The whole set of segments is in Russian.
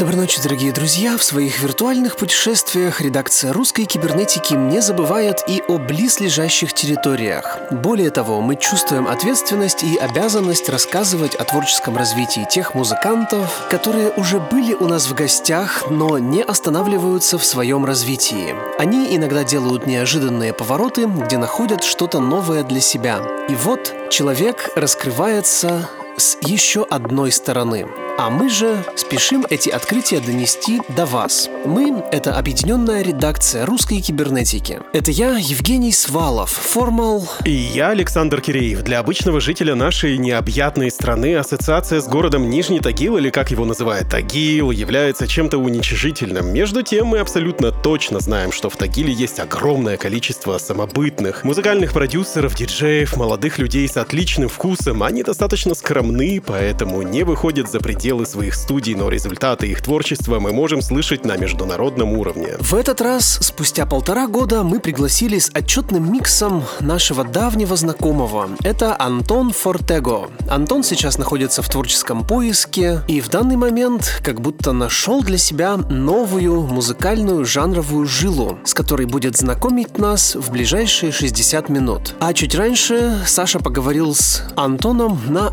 Доброй ночи, дорогие друзья! В своих виртуальных путешествиях редакция русской кибернетики не забывает и о близлежащих территориях. Более того, мы чувствуем ответственность и обязанность рассказывать о творческом развитии тех музыкантов, которые уже были у нас в гостях, но не останавливаются в своем развитии. Они иногда делают неожиданные повороты, где находят что-то новое для себя. И вот человек раскрывается с еще одной стороны. А мы же спешим эти открытия донести до вас. Мы — это объединенная редакция русской кибернетики. Это я, Евгений Свалов, формал... И я, Александр Киреев. Для обычного жителя нашей необъятной страны ассоциация с городом Нижний Тагил, или как его называют Тагил, является чем-то уничижительным. Между тем, мы абсолютно точно знаем, что в Тагиле есть огромное количество самобытных музыкальных продюсеров, диджеев, молодых людей с отличным вкусом. Они достаточно скромны, поэтому не выходят за пределы своих студий, но результаты их творчества мы можем слышать на международном уровне. В этот раз, спустя полтора года, мы пригласили с отчетным миксом нашего давнего знакомого. Это Антон Фортего. Антон сейчас находится в творческом поиске и в данный момент как будто нашел для себя новую музыкальную жанровую жилу, с которой будет знакомить нас в ближайшие 60 минут. А чуть раньше Саша поговорил с Антоном на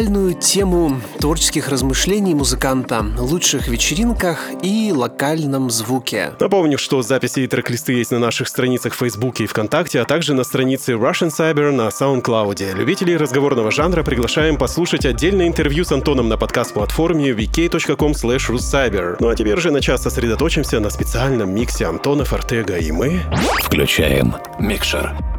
актуальную тему творческих размышлений музыканта, лучших вечеринках и локальном звуке. Напомню, что записи и трек-листы есть на наших страницах в Фейсбуке и ВКонтакте, а также на странице Russian Cyber на SoundCloud. Любителей разговорного жанра приглашаем послушать отдельное интервью с Антоном на подкаст-платформе vk.com russcyber. Ну а теперь же на час сосредоточимся на специальном миксе Антона Фортега и мы... Включаем микшер.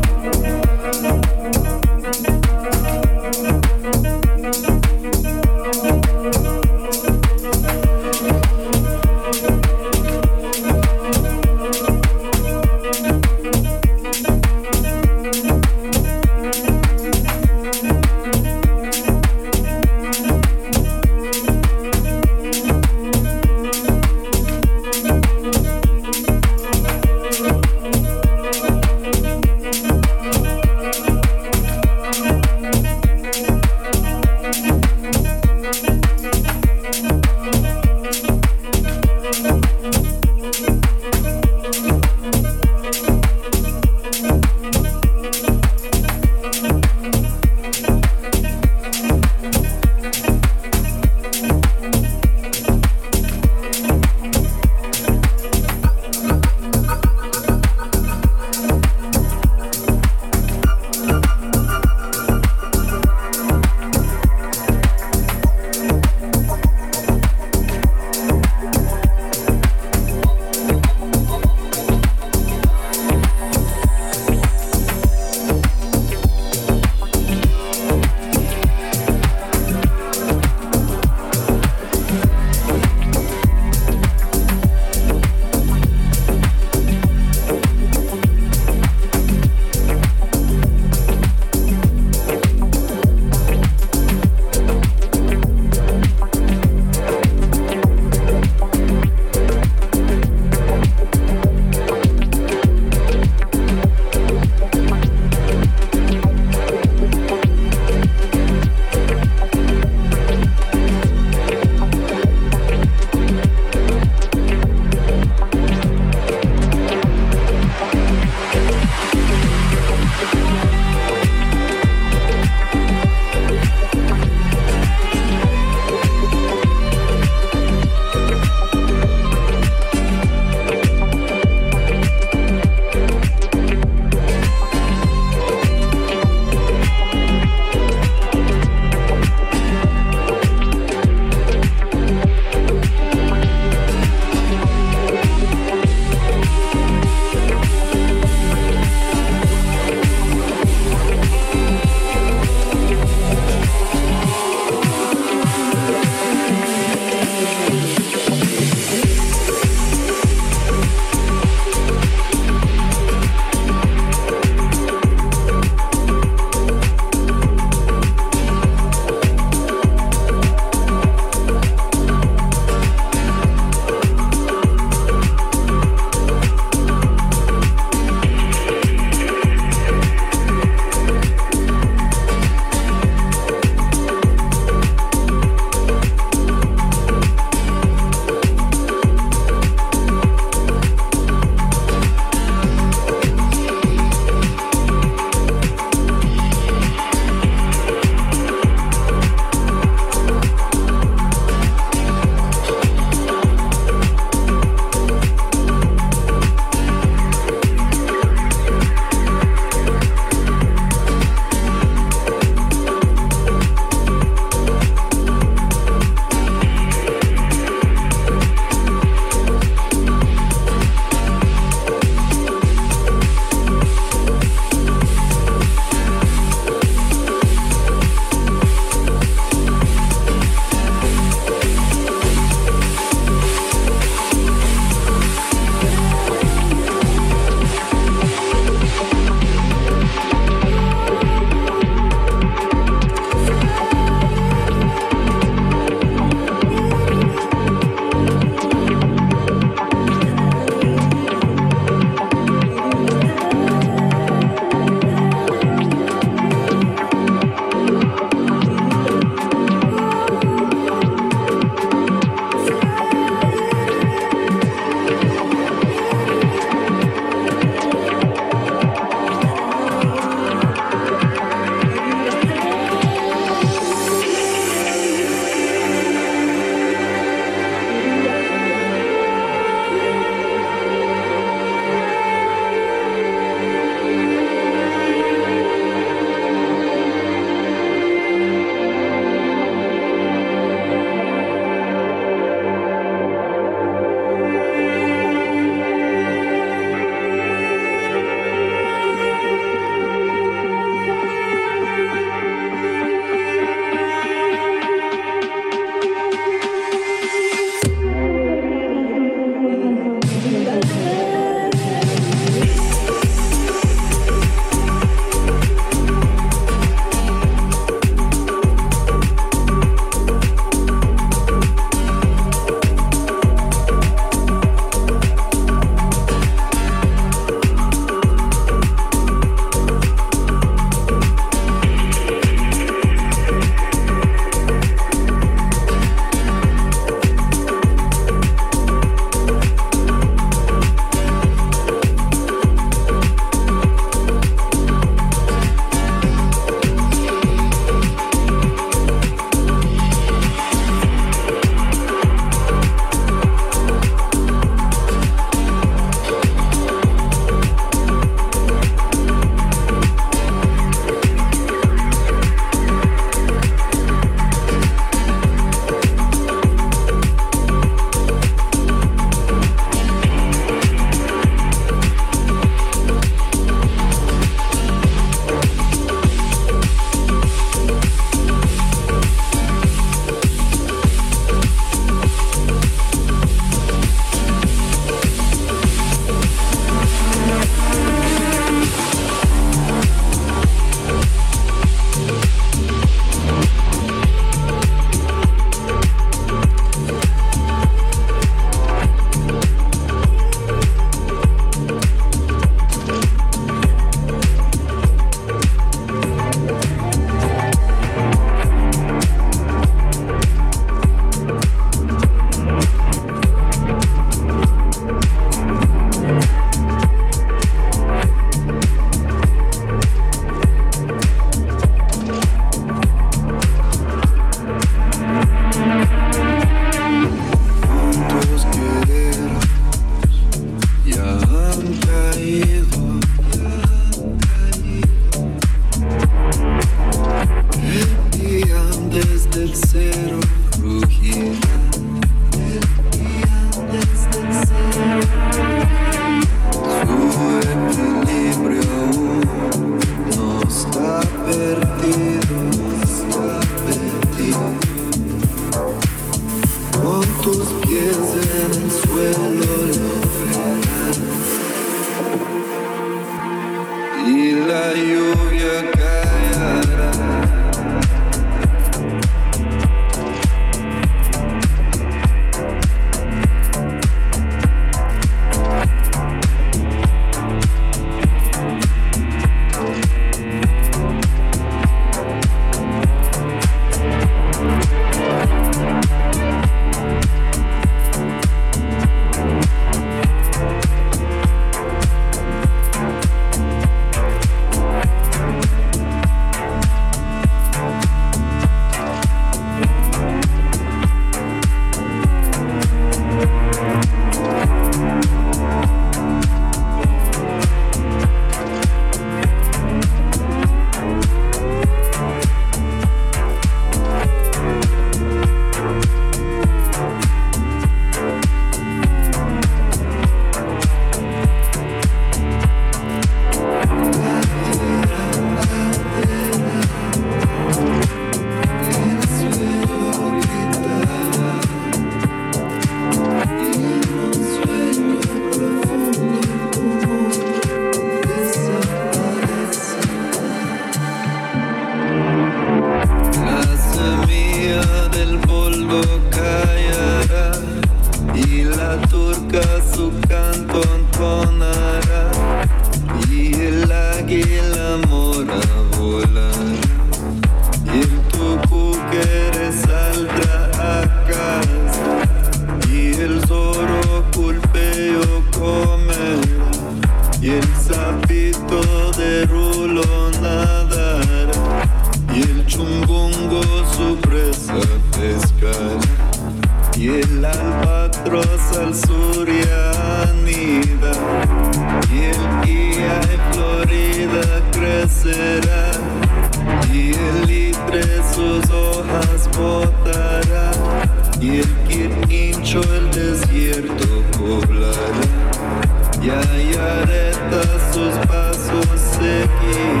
pasos seguir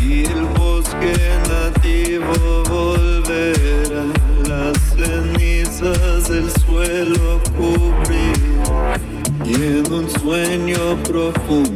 y el bosque nativo volverá las cenizas del suelo cubrir y en un sueño profundo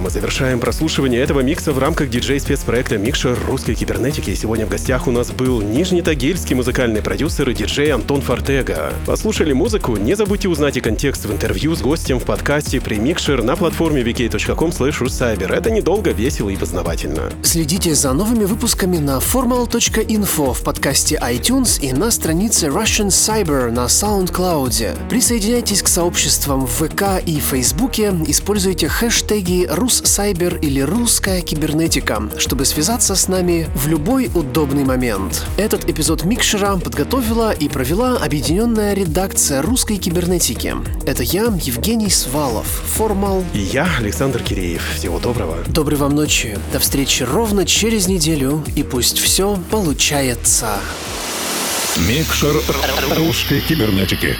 мы завершаем прослушивание этого микса в рамках диджей-спецпроекта «Микшер русской кибернетики». Сегодня в гостях у нас был нижнетагильский музыкальный продюсер и диджей Антон Фортега. Послушали музыку? Не забудьте узнать и контекст в интервью с гостем в подкасте «Премикшер» на платформе vk.com Это недолго, весело и познавательно. Следите за новыми выпусками на formal.info в подкасте iTunes и на странице Russian Cyber на SoundCloud. Присоединяйтесь к сообществам в ВК и Фейсбуке, используйте хэштеги «Руссайбер» или «Русская кибернетика», чтобы связаться с нами в любой удобный момент. Этот эпизод Микшера подготовила и провела объединенная редакция русской кибернетики. Это я, Евгений Свалов, Формал. И я, Александр Киреев. Всего доброго. Доброй вам ночи. До встречи ровно через неделю. И пусть все получается. Микшер русской кибернетики.